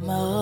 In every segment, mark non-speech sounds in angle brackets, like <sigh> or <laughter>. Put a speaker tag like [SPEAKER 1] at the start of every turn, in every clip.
[SPEAKER 1] Mo.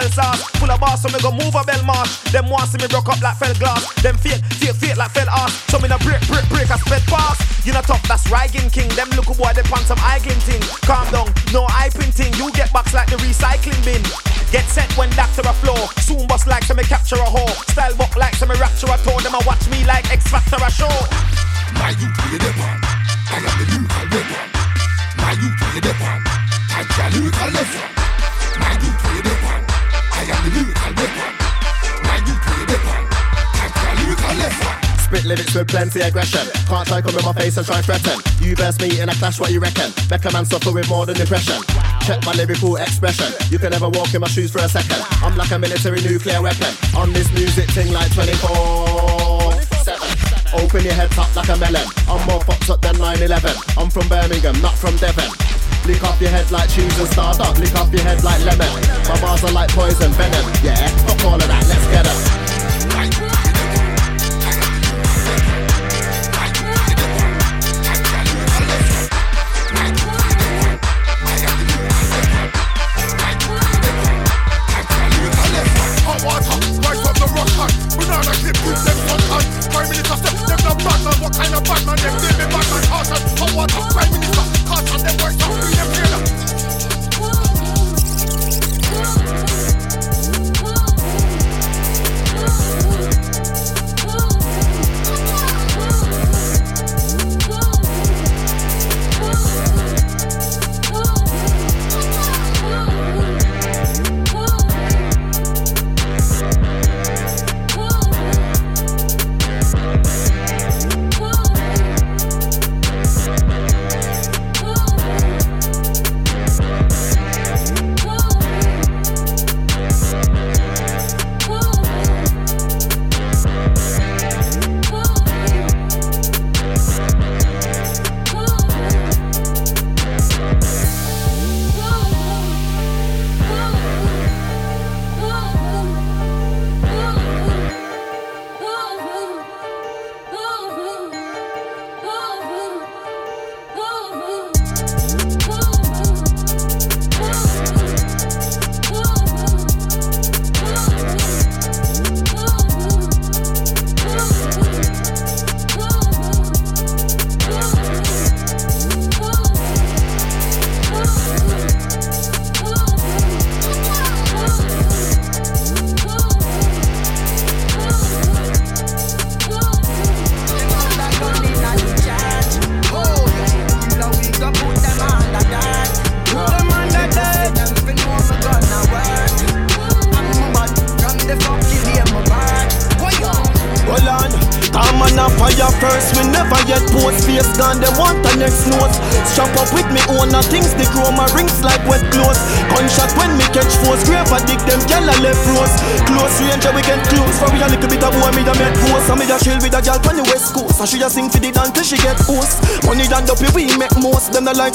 [SPEAKER 1] Sell sauce. Full of boss, so me go move a bell march. Them want see me broke up like fell glass. Them
[SPEAKER 2] plenty aggression. Can't try come in my face and try threaten. You verse me in a clash, what you reckon? Beckham man suffer with more than depression. Check my lyrical expression. You can never walk in my shoes for a second. I'm like a military nuclear weapon. On this music thing like 24 7. Open your head top like a melon. I'm more fucked up than 9-11. I'm from Birmingham, not from Devon. Lick off your head like cheese and stardust. Lick off your head like lemon. My bars are like poison venom. Yeah, fuck all of that,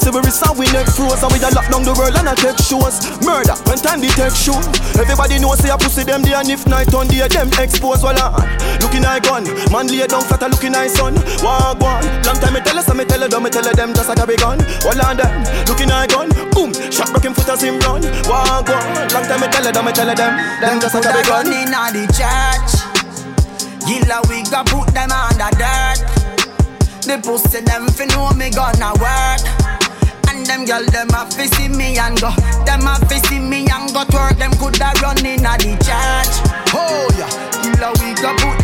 [SPEAKER 3] the likes every song we neck froze And we a lock down the world and I take shows. Murder, when time detection Everybody knows say I pussy them day And if night on day, them expose Well I looking I gun Man lay down flat, looking I son Walk one, long time me tell us, me tell them Me tell them just like a big gun. Well on them, looking I gun Boom, shot broken foot as him run. Walk one, long time me tell them Me tell them, them just like a big gun
[SPEAKER 4] in the church a fi see me and go. Them a fi see me and go twerk. Them coulda run in a the church. Oh yeah, killer we go put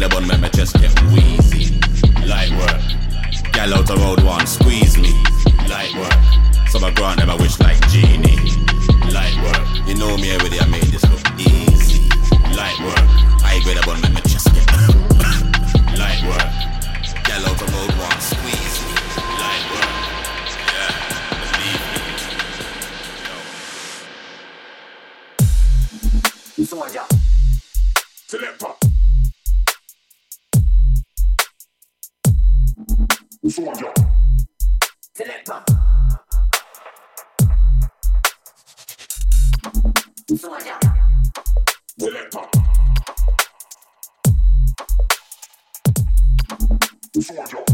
[SPEAKER 5] with a bun, my chest kept wheezy. Light work. Gal out the road one, squeeze me. Light work. So my grand never I wish like genie. Light work. You know me every day I made this look easy. Light work. I grade a bun, my chest get <coughs> Light work. Gal out the road one, squeeze me. Light work. Yeah. Believe me.
[SPEAKER 6] Soldier. Selector. California. Selector. Soldier. Selector.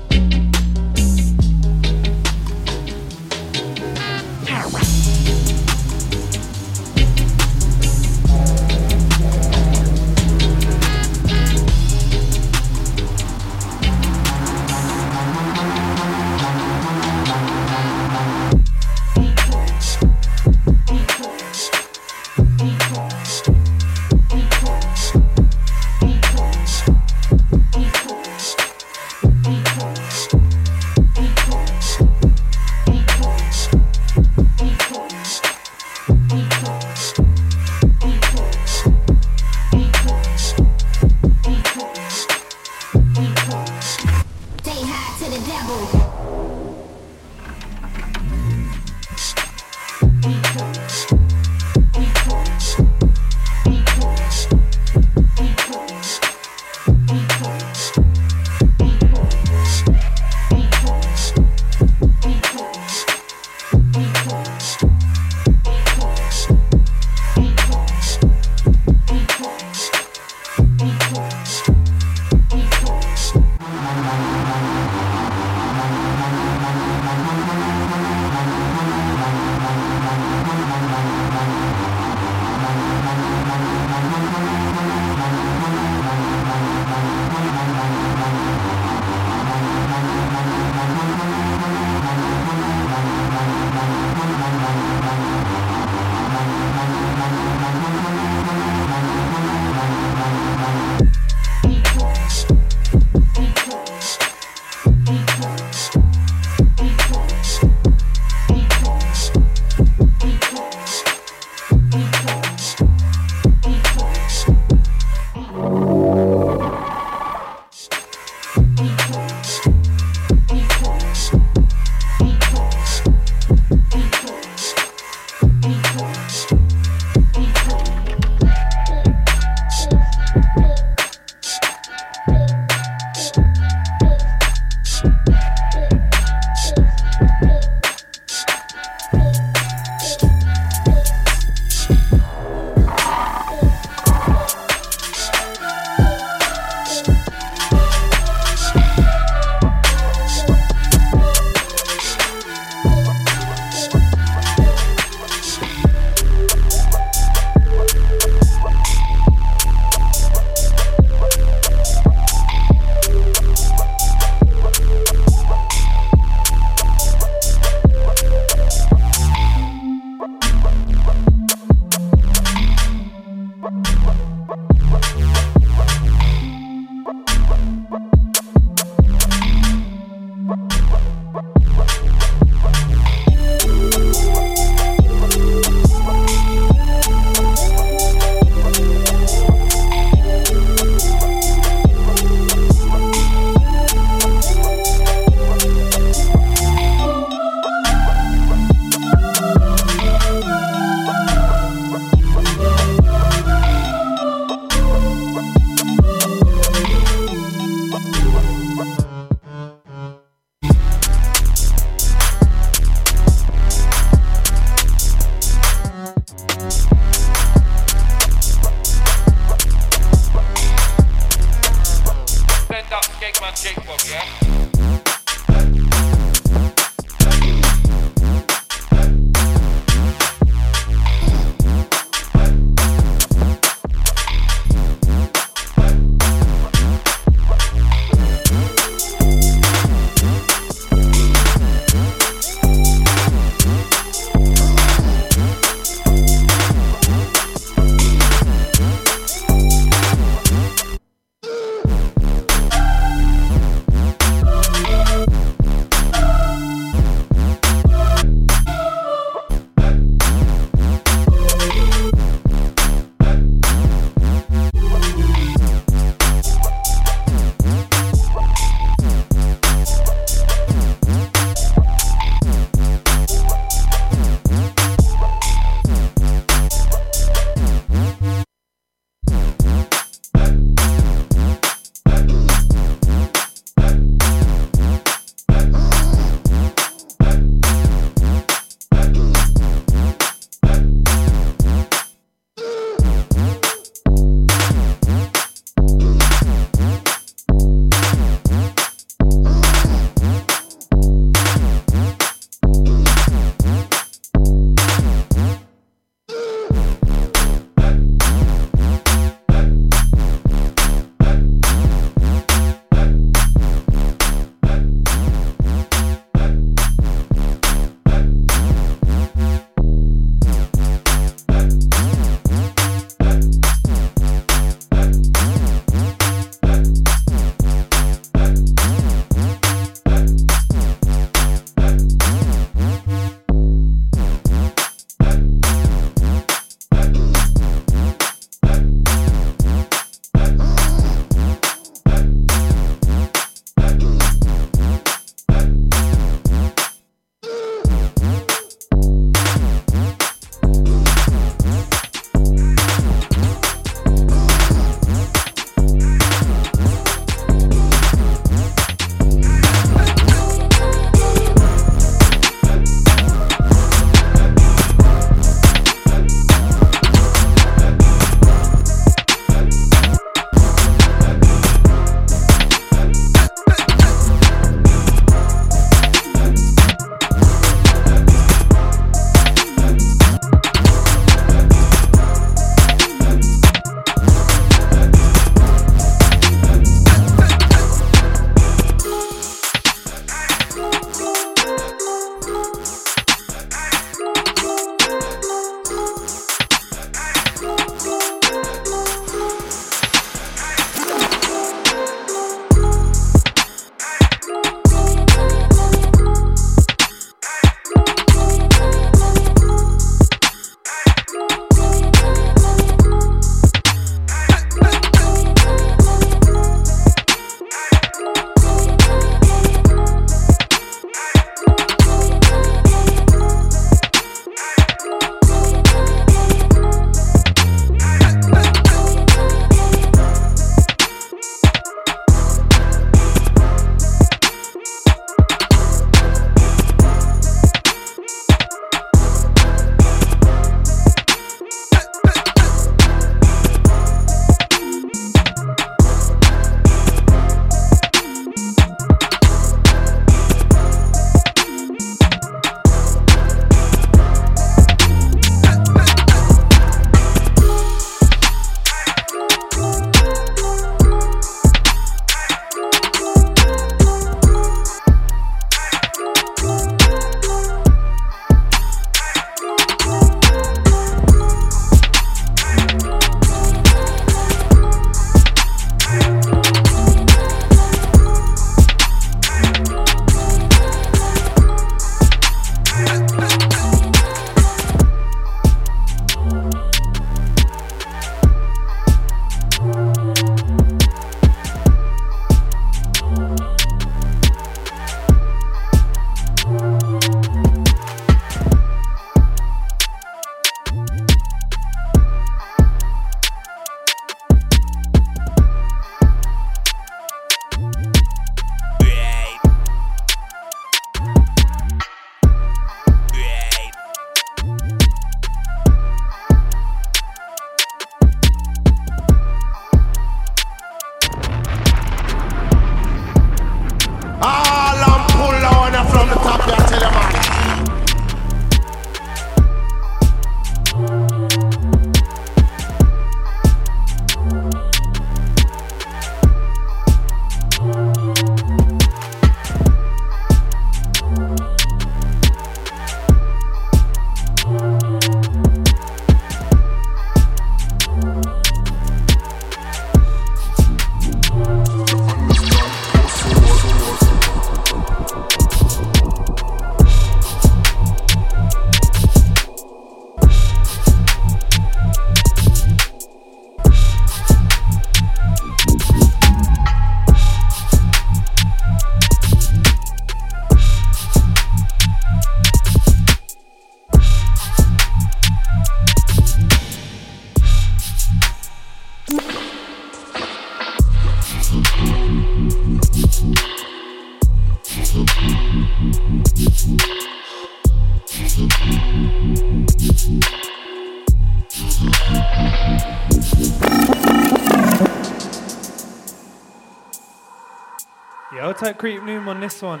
[SPEAKER 7] Creep Noom on this one.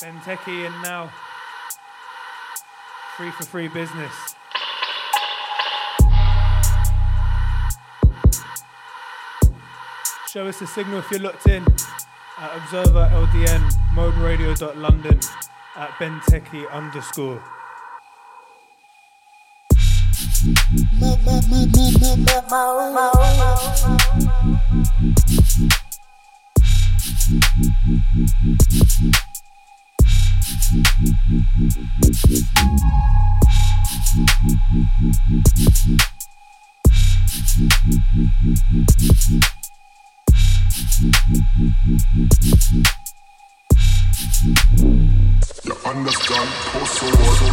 [SPEAKER 7] Ben Techie and now free for free business. Show us a signal if you're locked in at Observer LDN, moderadio.london, at Ben Techie underscore.
[SPEAKER 6] You understand? Pussy, pussy,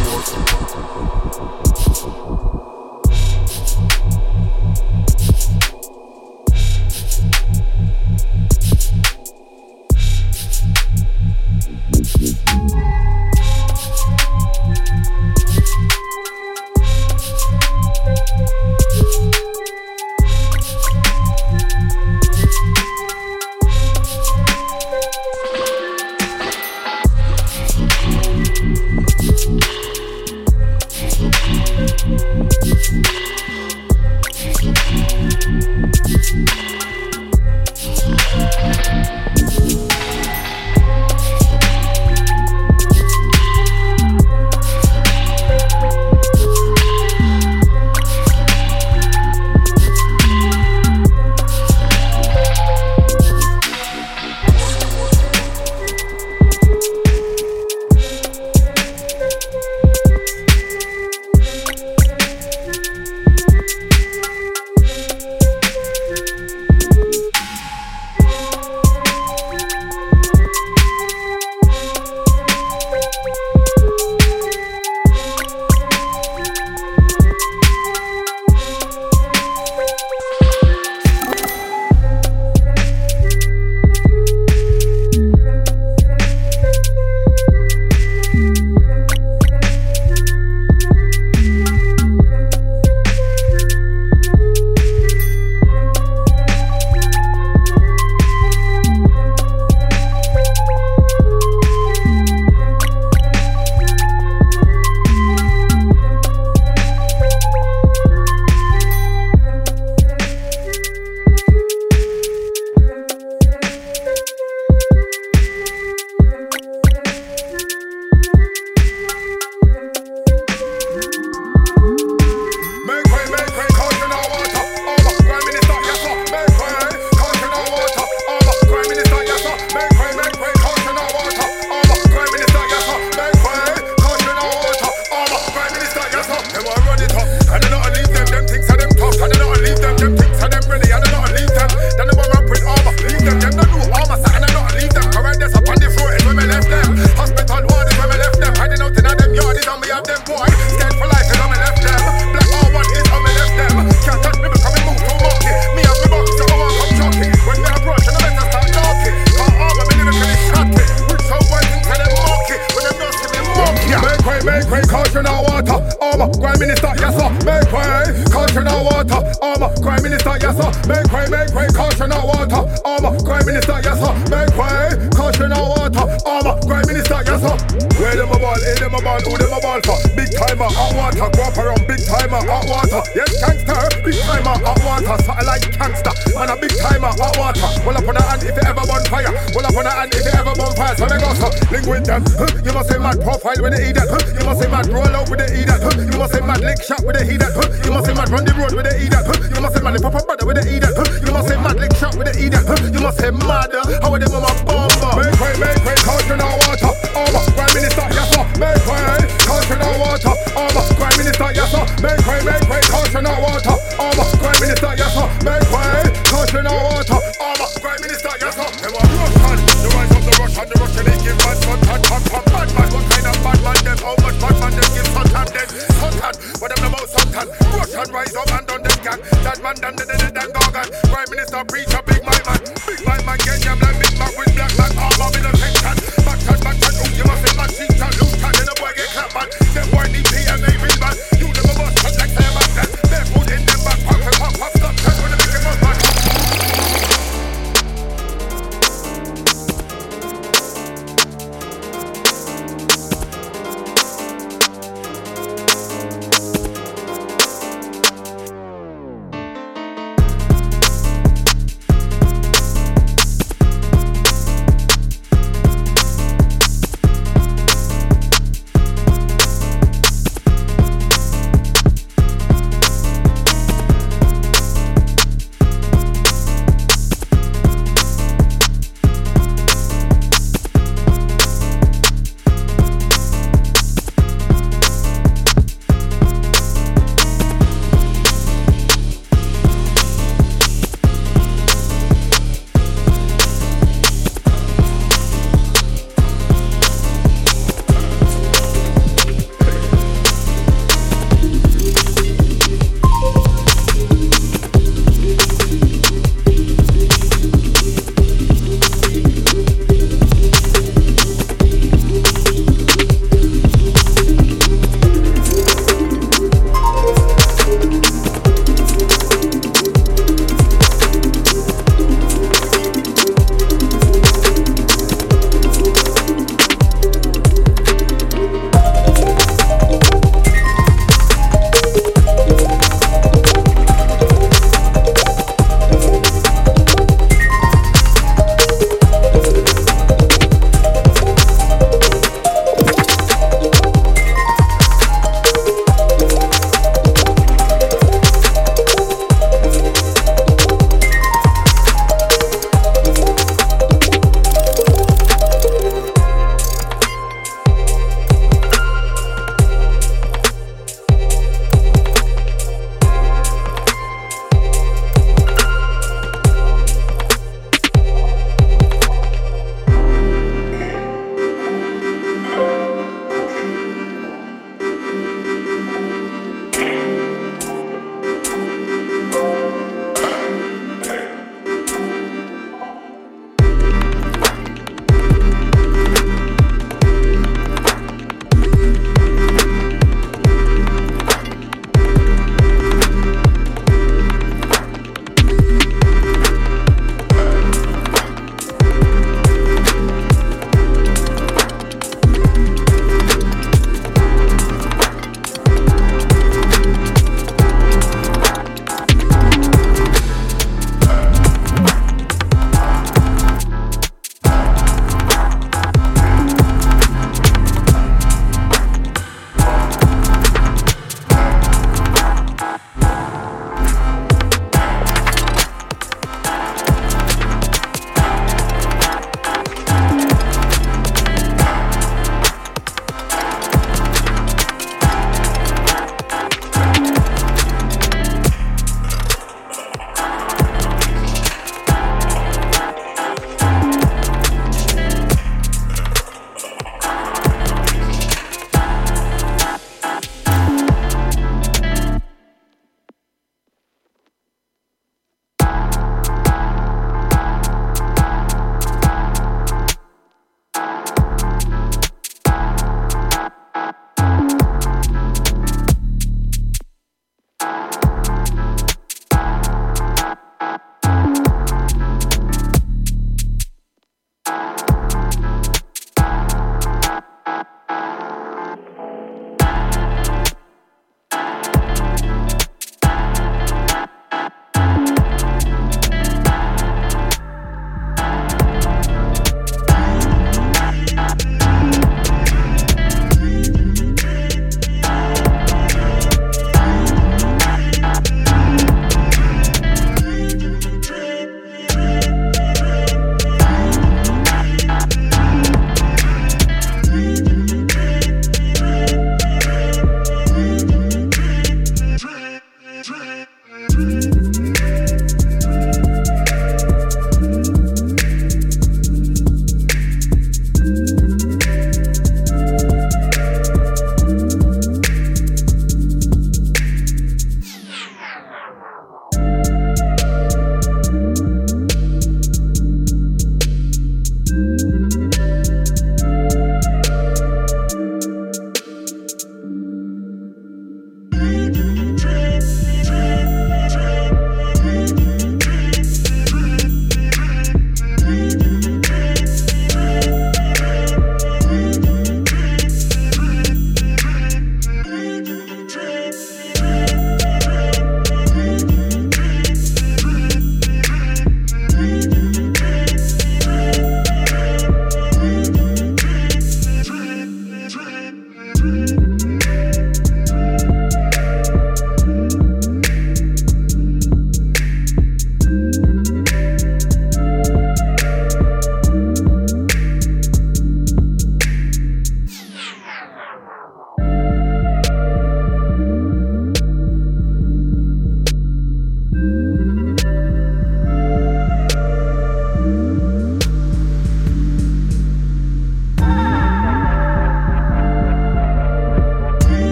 [SPEAKER 6] word? Thank you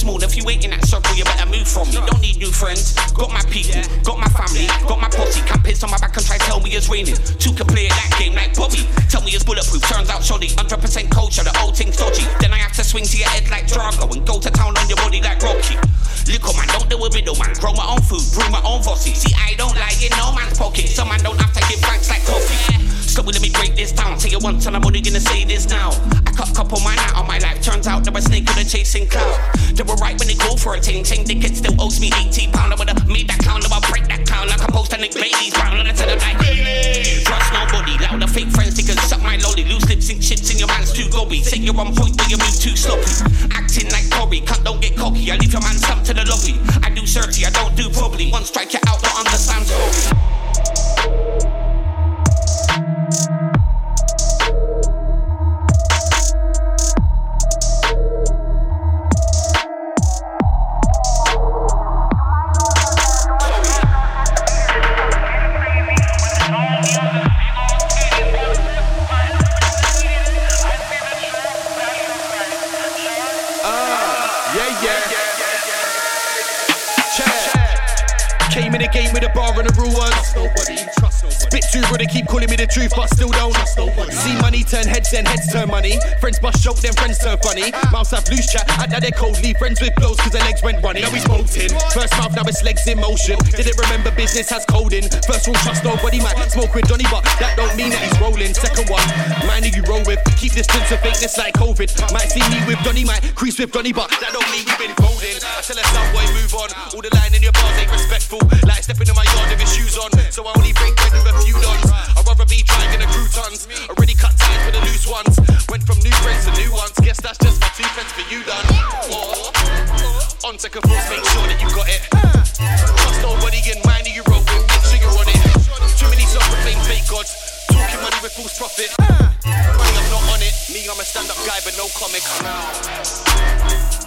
[SPEAKER 6] small. If you ain't in that circle, you better move from me. Don't need new friends. Got my people, got my family, got my posse. Can't piss on my back and try tell me it's raining. Two can play that game like Bobby. Tell me it's bulletproof. Turns out shoddy. 100% culture, the old thing's dodgy. Then I have to swing to your head like Drago and go to town on your body like Rocky. Look up, man, don't do a riddle, man. Grow my own food, brew my own vossi. See, I don't lie in no man's pocket. Some man don't have to give thanks like coffee. Slowly let me break this down. Say it once and I'm only gonna say this now. I cut a couple mine out of my life. Turns out they're a snake on a chasing cloud. They were right when they go for a ting ting. They kid still owes me 18 pound. I would've made that count. Now I break that count like I'm posting Nick Bailey's brown. And I tell them like, Trust nobody. Loud fake friends, they can suck my lolly. Loose lips and chips in your man's too gobby. Say you're on point, but you move too sloppy. Acting like Cory. cut don't get cocky. I leave your man some to the lobby. I do 30, I don't do probably. One strike, you out, don't understand. Sorry. Came in a game with a bar and the rules. Nobody trusts. Two brother keep calling me the truth, but still don't. See money turn heads, then heads turn money. Friends bust joke, then friends turn funny. Mouths have loose chat, and now they're coldly friends with blows, cause their legs went running. Now he's molting. First mouth, now his legs in motion. Didn't remember
[SPEAKER 8] business has coding. First rule, trust nobody, man. Smoke with Donny, but that don't mean that he's rolling. Second one, man, who you roll with. Keep distance of fakeness like COVID. Might see me with Donny, might crease with Donny, but that don't mean we've been folding. I tell a subway, move on. All the line in your bars ain't respectful. Like stepping in my yard with his shoes on. So I only break bread with a few noodles. I'd rather be trying the croutons. Already cut ties for the loose ones. Went from new friends to new ones. Guess that's just my two pence for you done. Or, on second thoughts, make sure that you got it. Trust nobody in mind who you roll with. Make sure you're on it. Too many self-proclaimed fake gods. Talking money with false profit. Money, I'm not on it. Me, I'm a stand-up guy, but no comic. I'm out.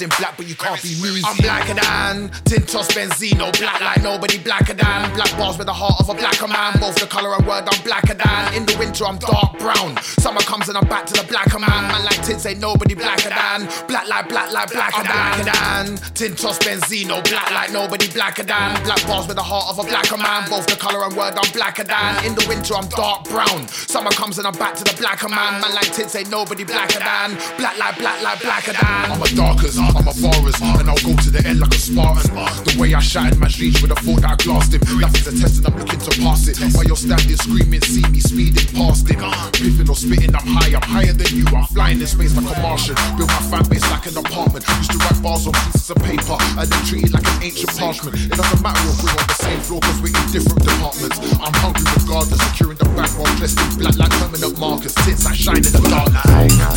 [SPEAKER 9] Me I dress in black, but you can't be me. I'm blacker than Tintos Benzino. Black like nobody blacker than. Black bars with the heart of a blacker man. Both the color and word, I'm blacker than. In the winter, I'm dark brown. Summer comes and I'm back to the blacker man. Man like Tins ain't nobody blacker than. Black like black like blacker than. Tintos Benzino. Black like nobody blacker than. Black bars with the heart of a blacker man. Both the color and word, I'm blacker than. In the winter, I'm dark brown. Summer comes and I'm back to the blacker man. Man like Tins ain't nobody blacker than. Black like black like blacker than. I'm a darkers, I'm a forest, and I'll go to the end like a Spartan. The way I shattered my reach with a thought that I glassed him. Nothing's a test and I'm looking to pass it. While you're standing screaming, see me speeding past him. Biffing or spitting, I'm high, I'm higher than you. I'm flying in space like a Martian. Build my fan base like an apartment. Used to write bars on pieces of paper and then treat it like an ancient parchment. It doesn't matter if we're on the same floor because we're in different departments. I'm hungry regardless, securing the back while dressed in black like permanent markers. Since I shine in the dark.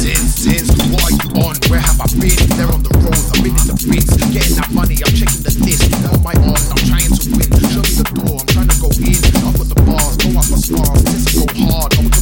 [SPEAKER 9] Tins, tins, what are you on? Where have I been? They're on the roads, I've been in the beats. Getting that money, I'm checking the list. What am I on? I'm trying to win. Show me the door, I'm trying to go in. I've got the bars, go up my. This is go hard, I'm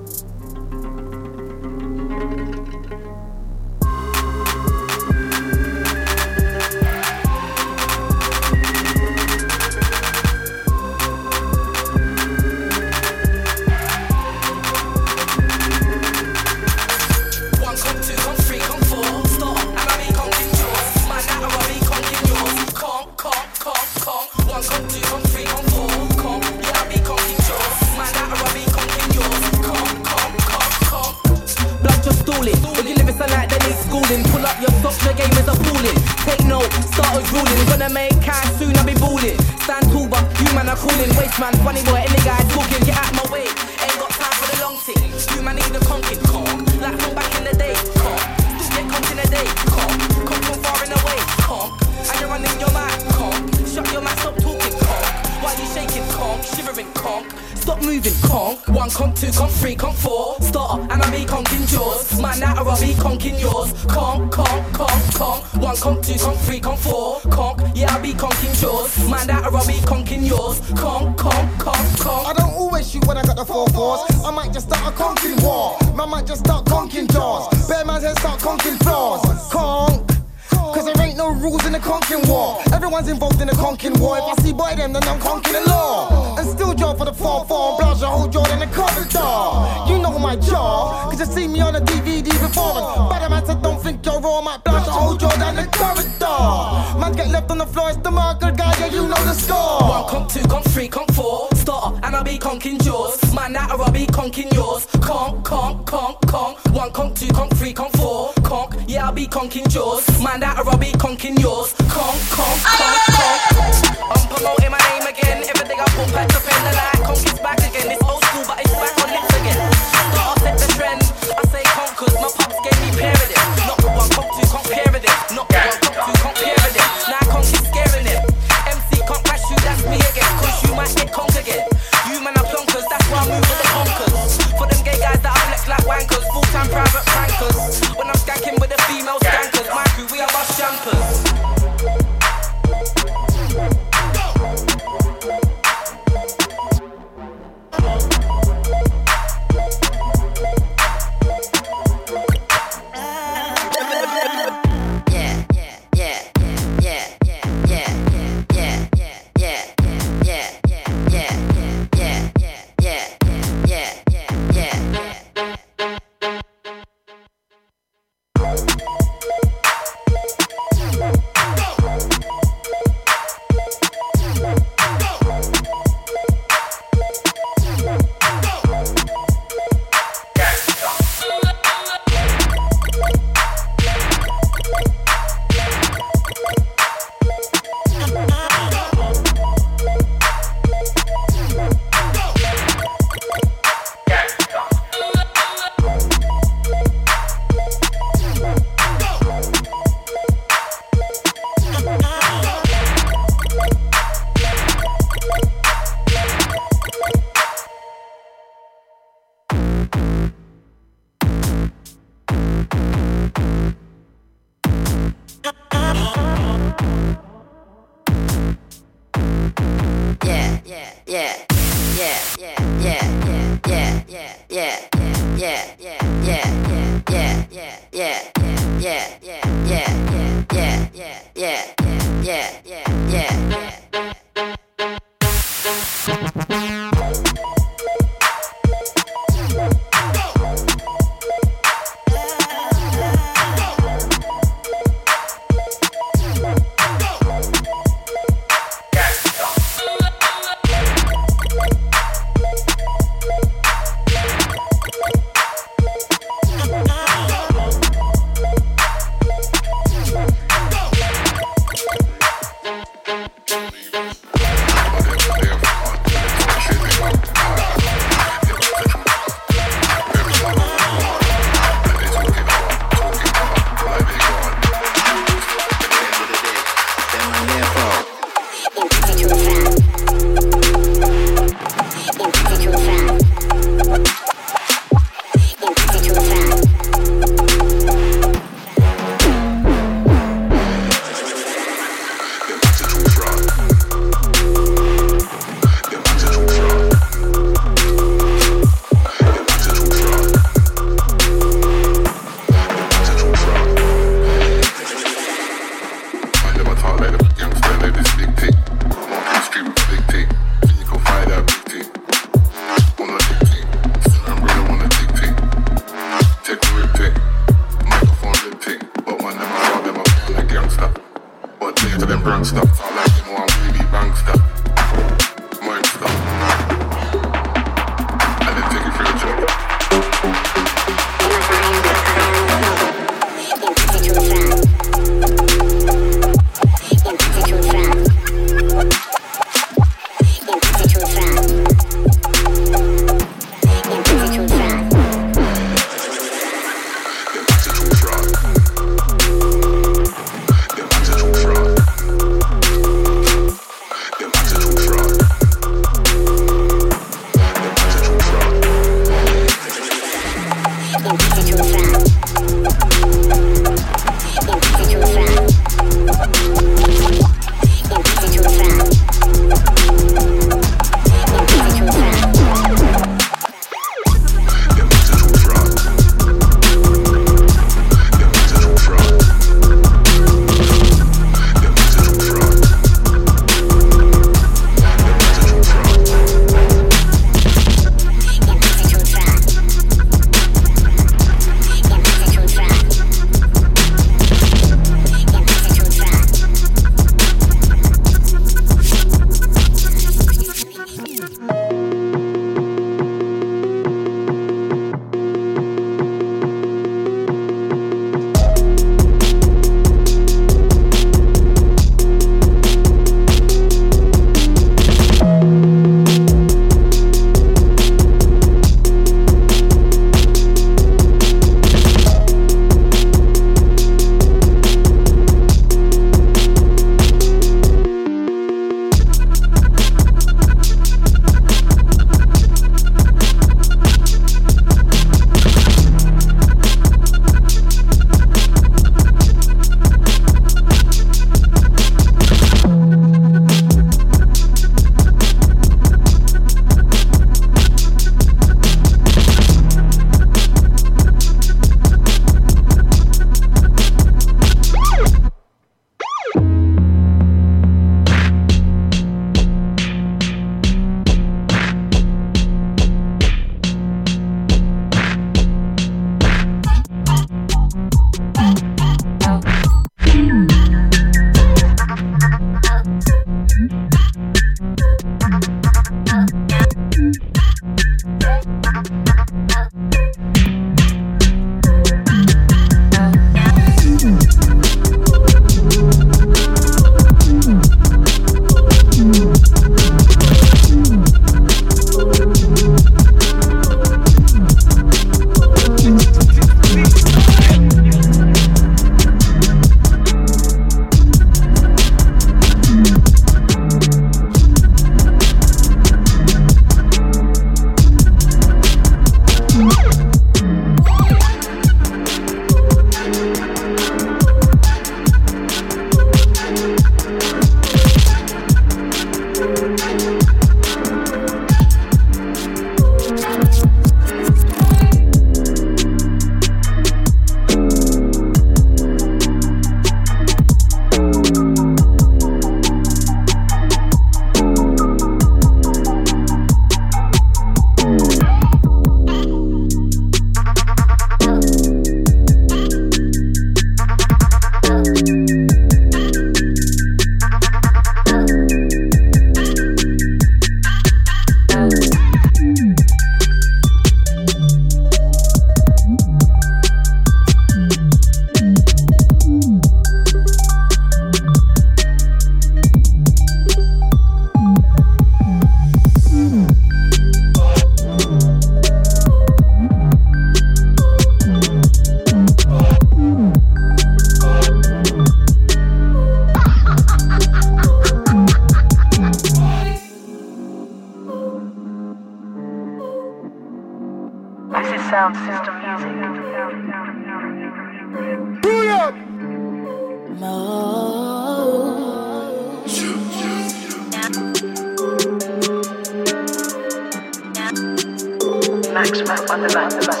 [SPEAKER 10] Maxwell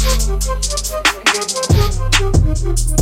[SPEAKER 11] Thank you.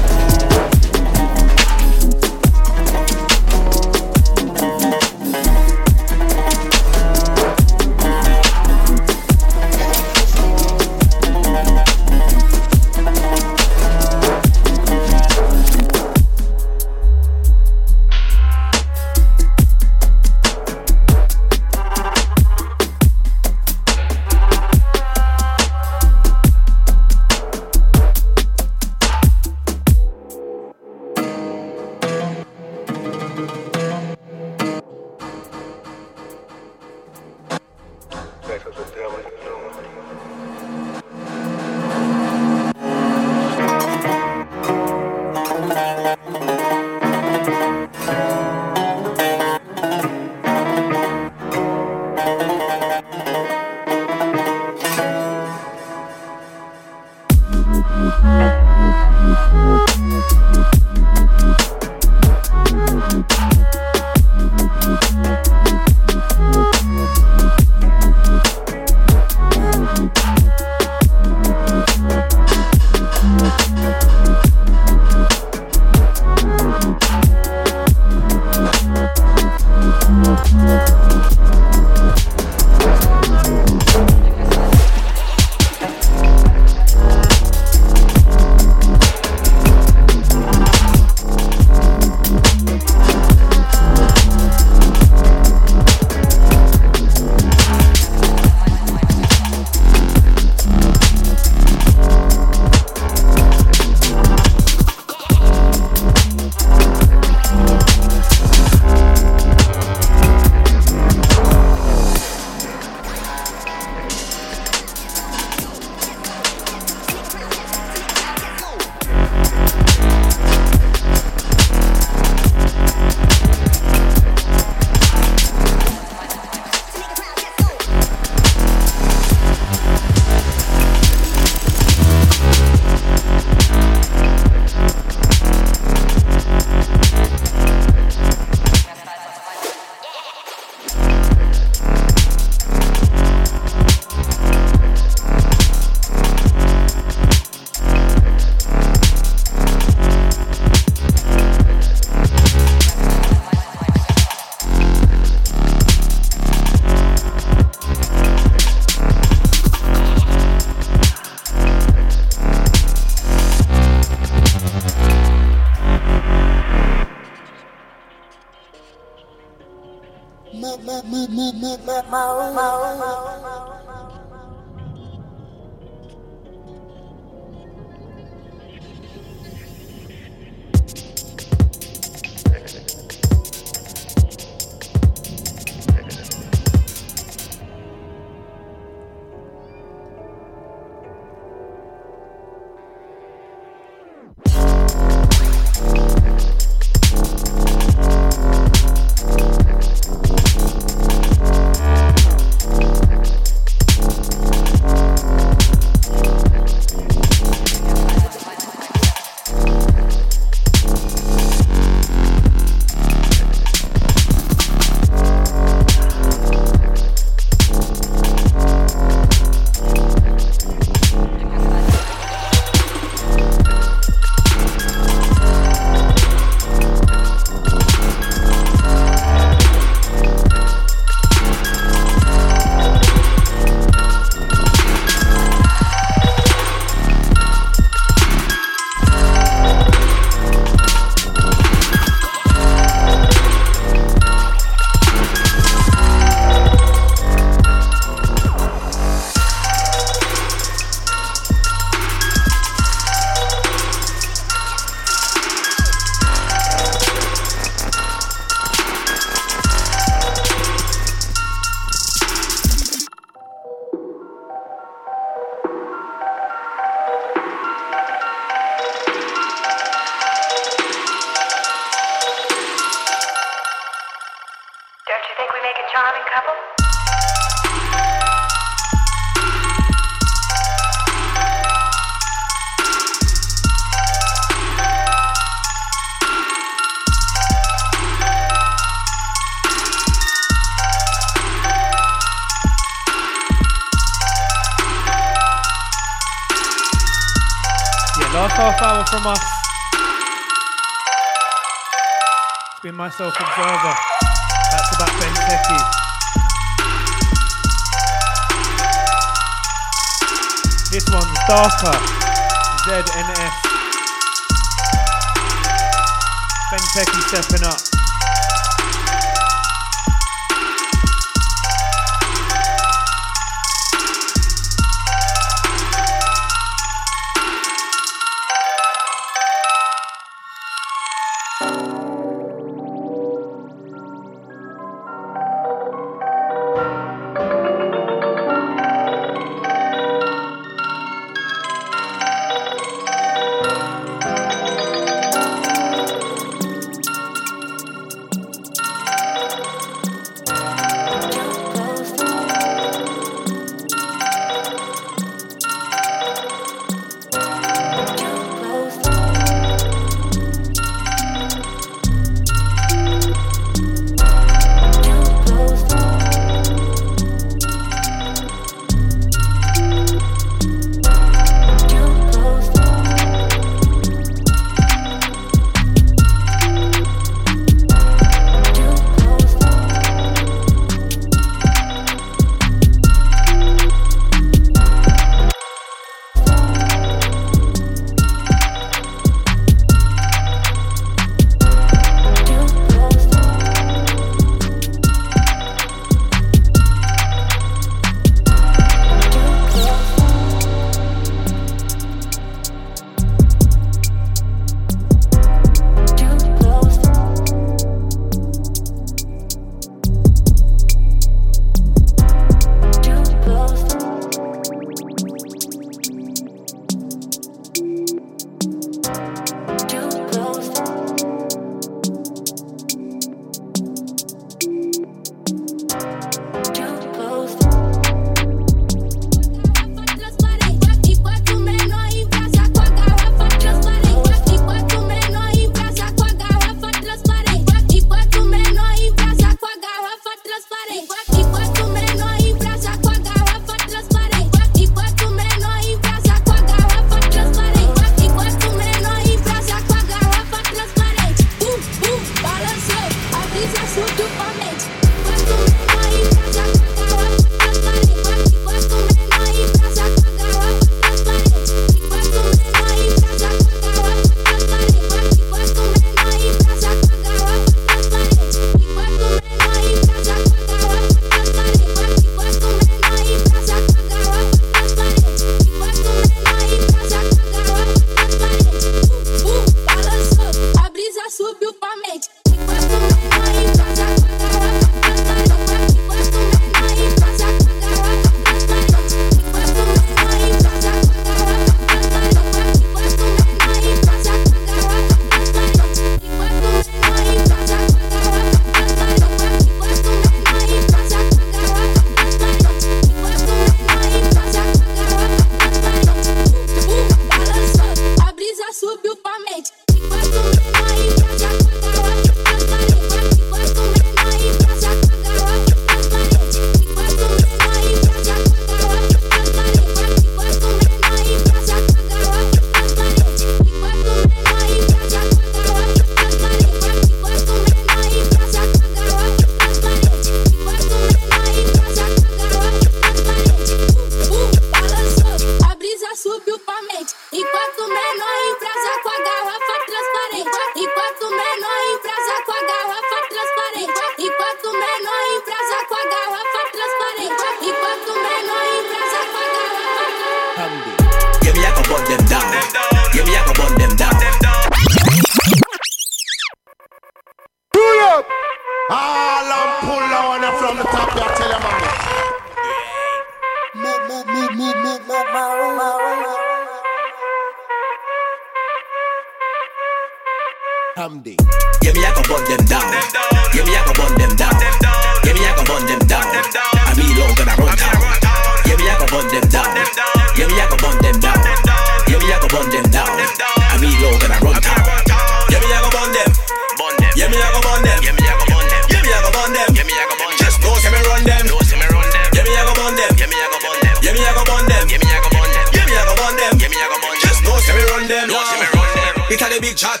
[SPEAKER 12] Big chart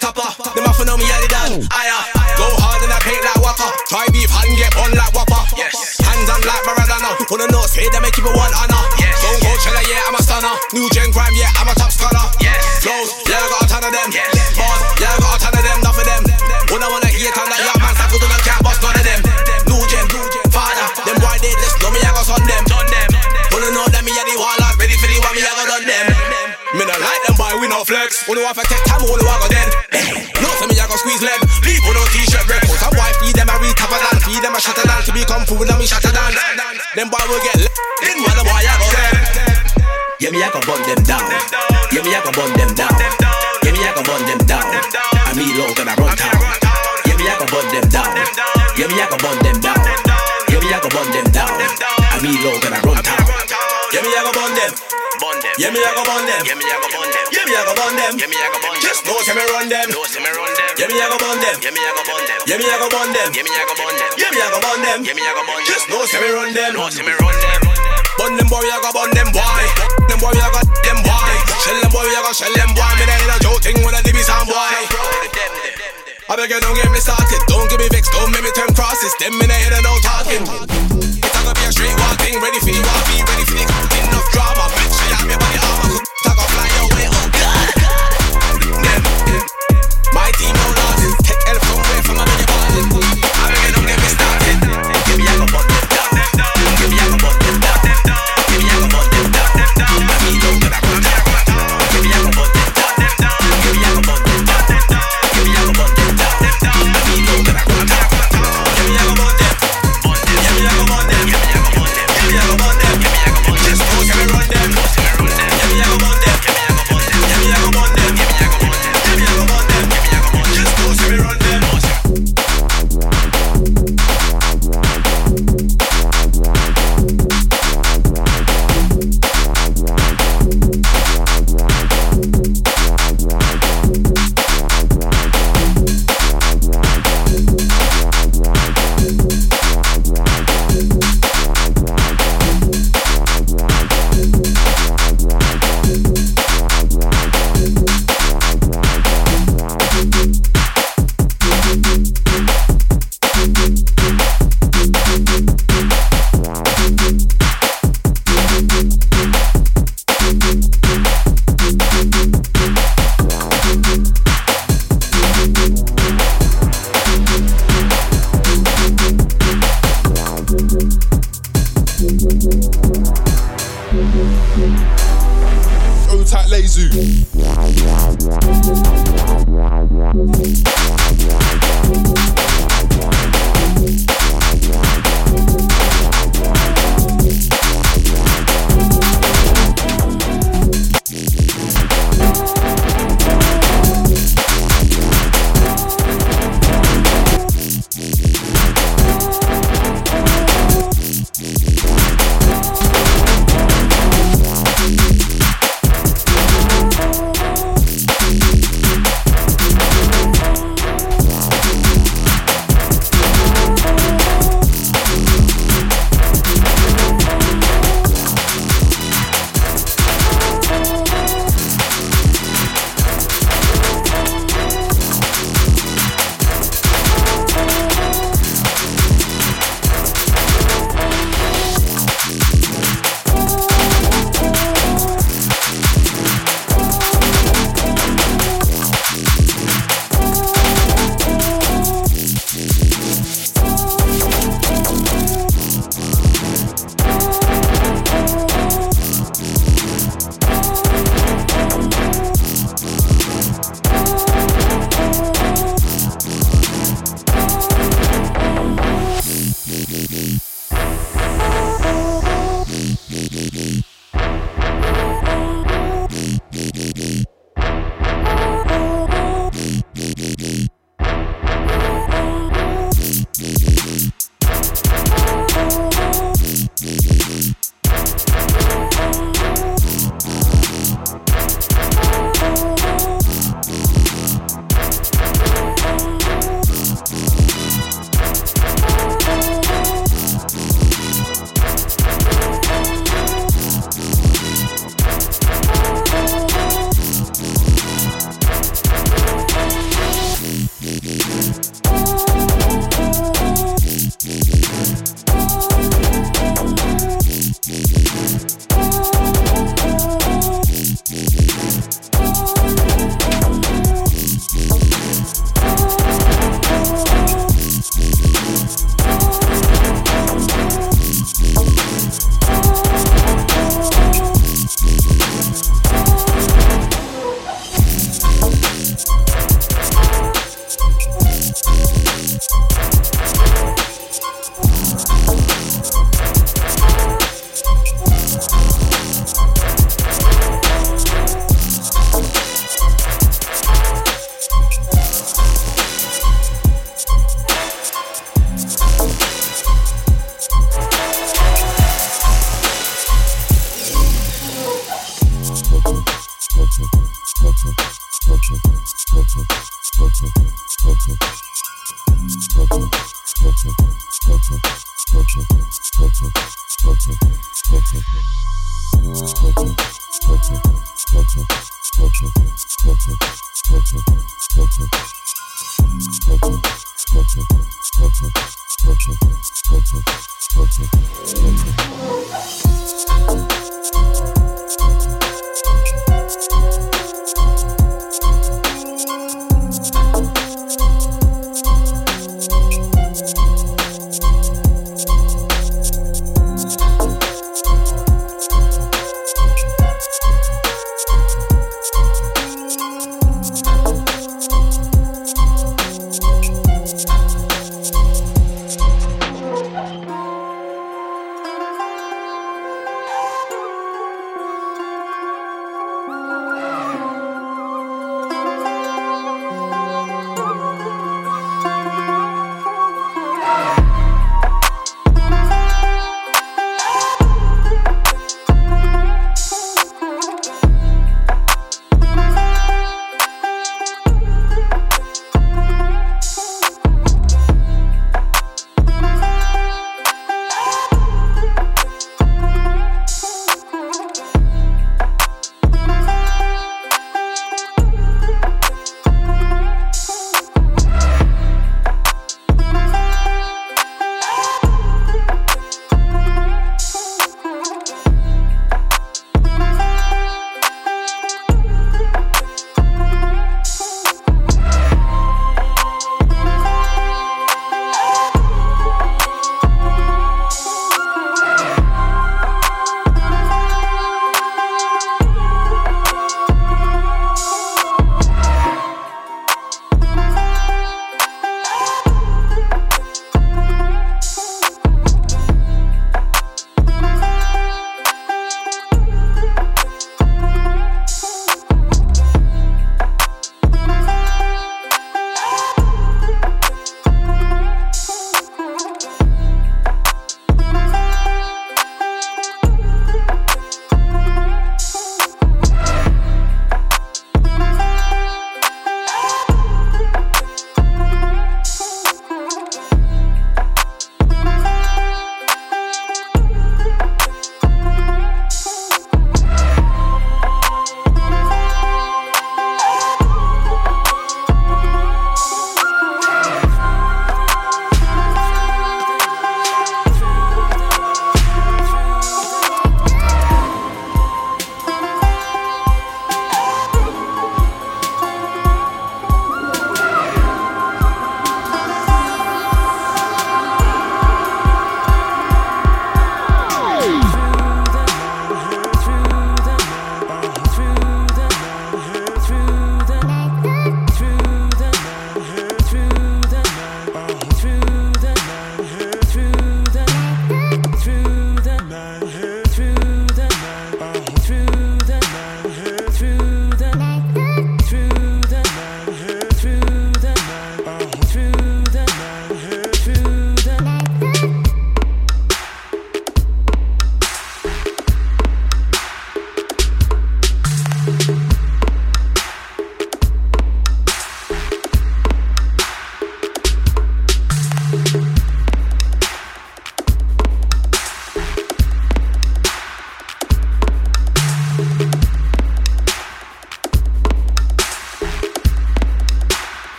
[SPEAKER 12] Wanna have to take time, wanna walk dead. No, so me I go squeeze leg. Leave with no t-shirt, red. Put some boy feed them a read of that, feed them a shatter down to become food, and me shatter down. Them boy will get lit. Then what the boy I go dead. Yeah, me I can burn them down. Yeah, me I can burn them down. Yeah, me I can burn them down. I me low gonna run town. Yeah, me I can burn them down. Yeah, me I can burn them down. Yeah, me I can burn them down. I me low gonna them. Yeah, me I can burn them. Yeah, me I can burn them. Yeah, me I can burn them. Yeah, me I can burn them. Just know see me run them. Know see me run them. Yeah, me I can burn them. Yeah, me I can burn them. Yeah, me I can burn them. Yeah, me I can burn them. Yeah, me I can burn them. Yeah, me I can burn them. Just know see me run them. Know see me run them. Burn them boy, I got burn them boy. Them boy, I got them boy. Shell them boy, I got shell them boy. Me in a joke thing when I did be some boy. I beg you don't get me started, don't get me vexed, don't make me turn crosses. Them in the head and no talking. It's gonna be a straight thing, ready for you, I'll be ready for the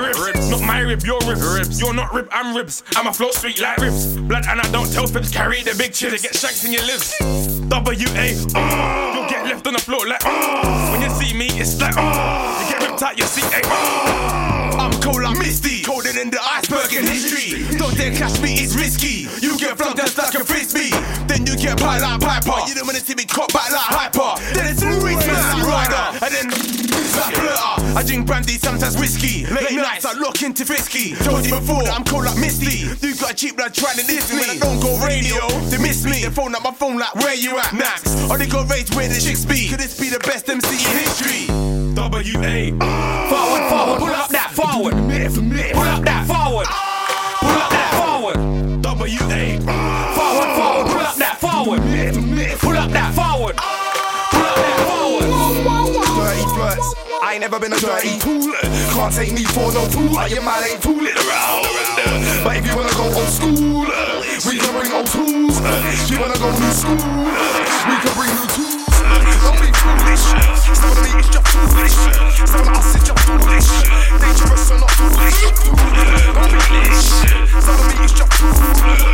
[SPEAKER 12] ribs. ribs. Not my
[SPEAKER 10] rib, your ribs. ribs. You're not
[SPEAKER 8] rib, I'm a float street like ribs. Blood and I don't tell fibs. Carry the big chips. Get shanked in your lips. W A. Uh, you'll get left on the floor like. Uh, when you see me, it's like. Uh, you get ripped out your seat. Hey, uh, I'm cold like Misty. Colder than the iceberg in history. Don't dare catch me, it's risky. You get flunked just like a frisbee. Then you get pie like Piper. You don't wanna see me caught back like I drink brandy, sometimes whiskey. Late nights, I look into frisky. Told you before that I'm cold like Misty. You got a cheap blood trying to diss me. When I don't go radio, they miss me. They phone up my phone like, where you at? Max. Or they go rage where the chicks be. Could this be the best MC in history? W-A. Forward, forward, pull up that forward.
[SPEAKER 9] Never been a dirty tool. Can't take me for no fool. Your man ain't fooling around. But if you wanna go old school, we can bring old tools. You wanna go new school, we can bring new tools. Don't be foolish. Some of me is just foolish. Some of us is just foolish. Dangerous or not foolish. Don't be foolish. Some of me just foolish.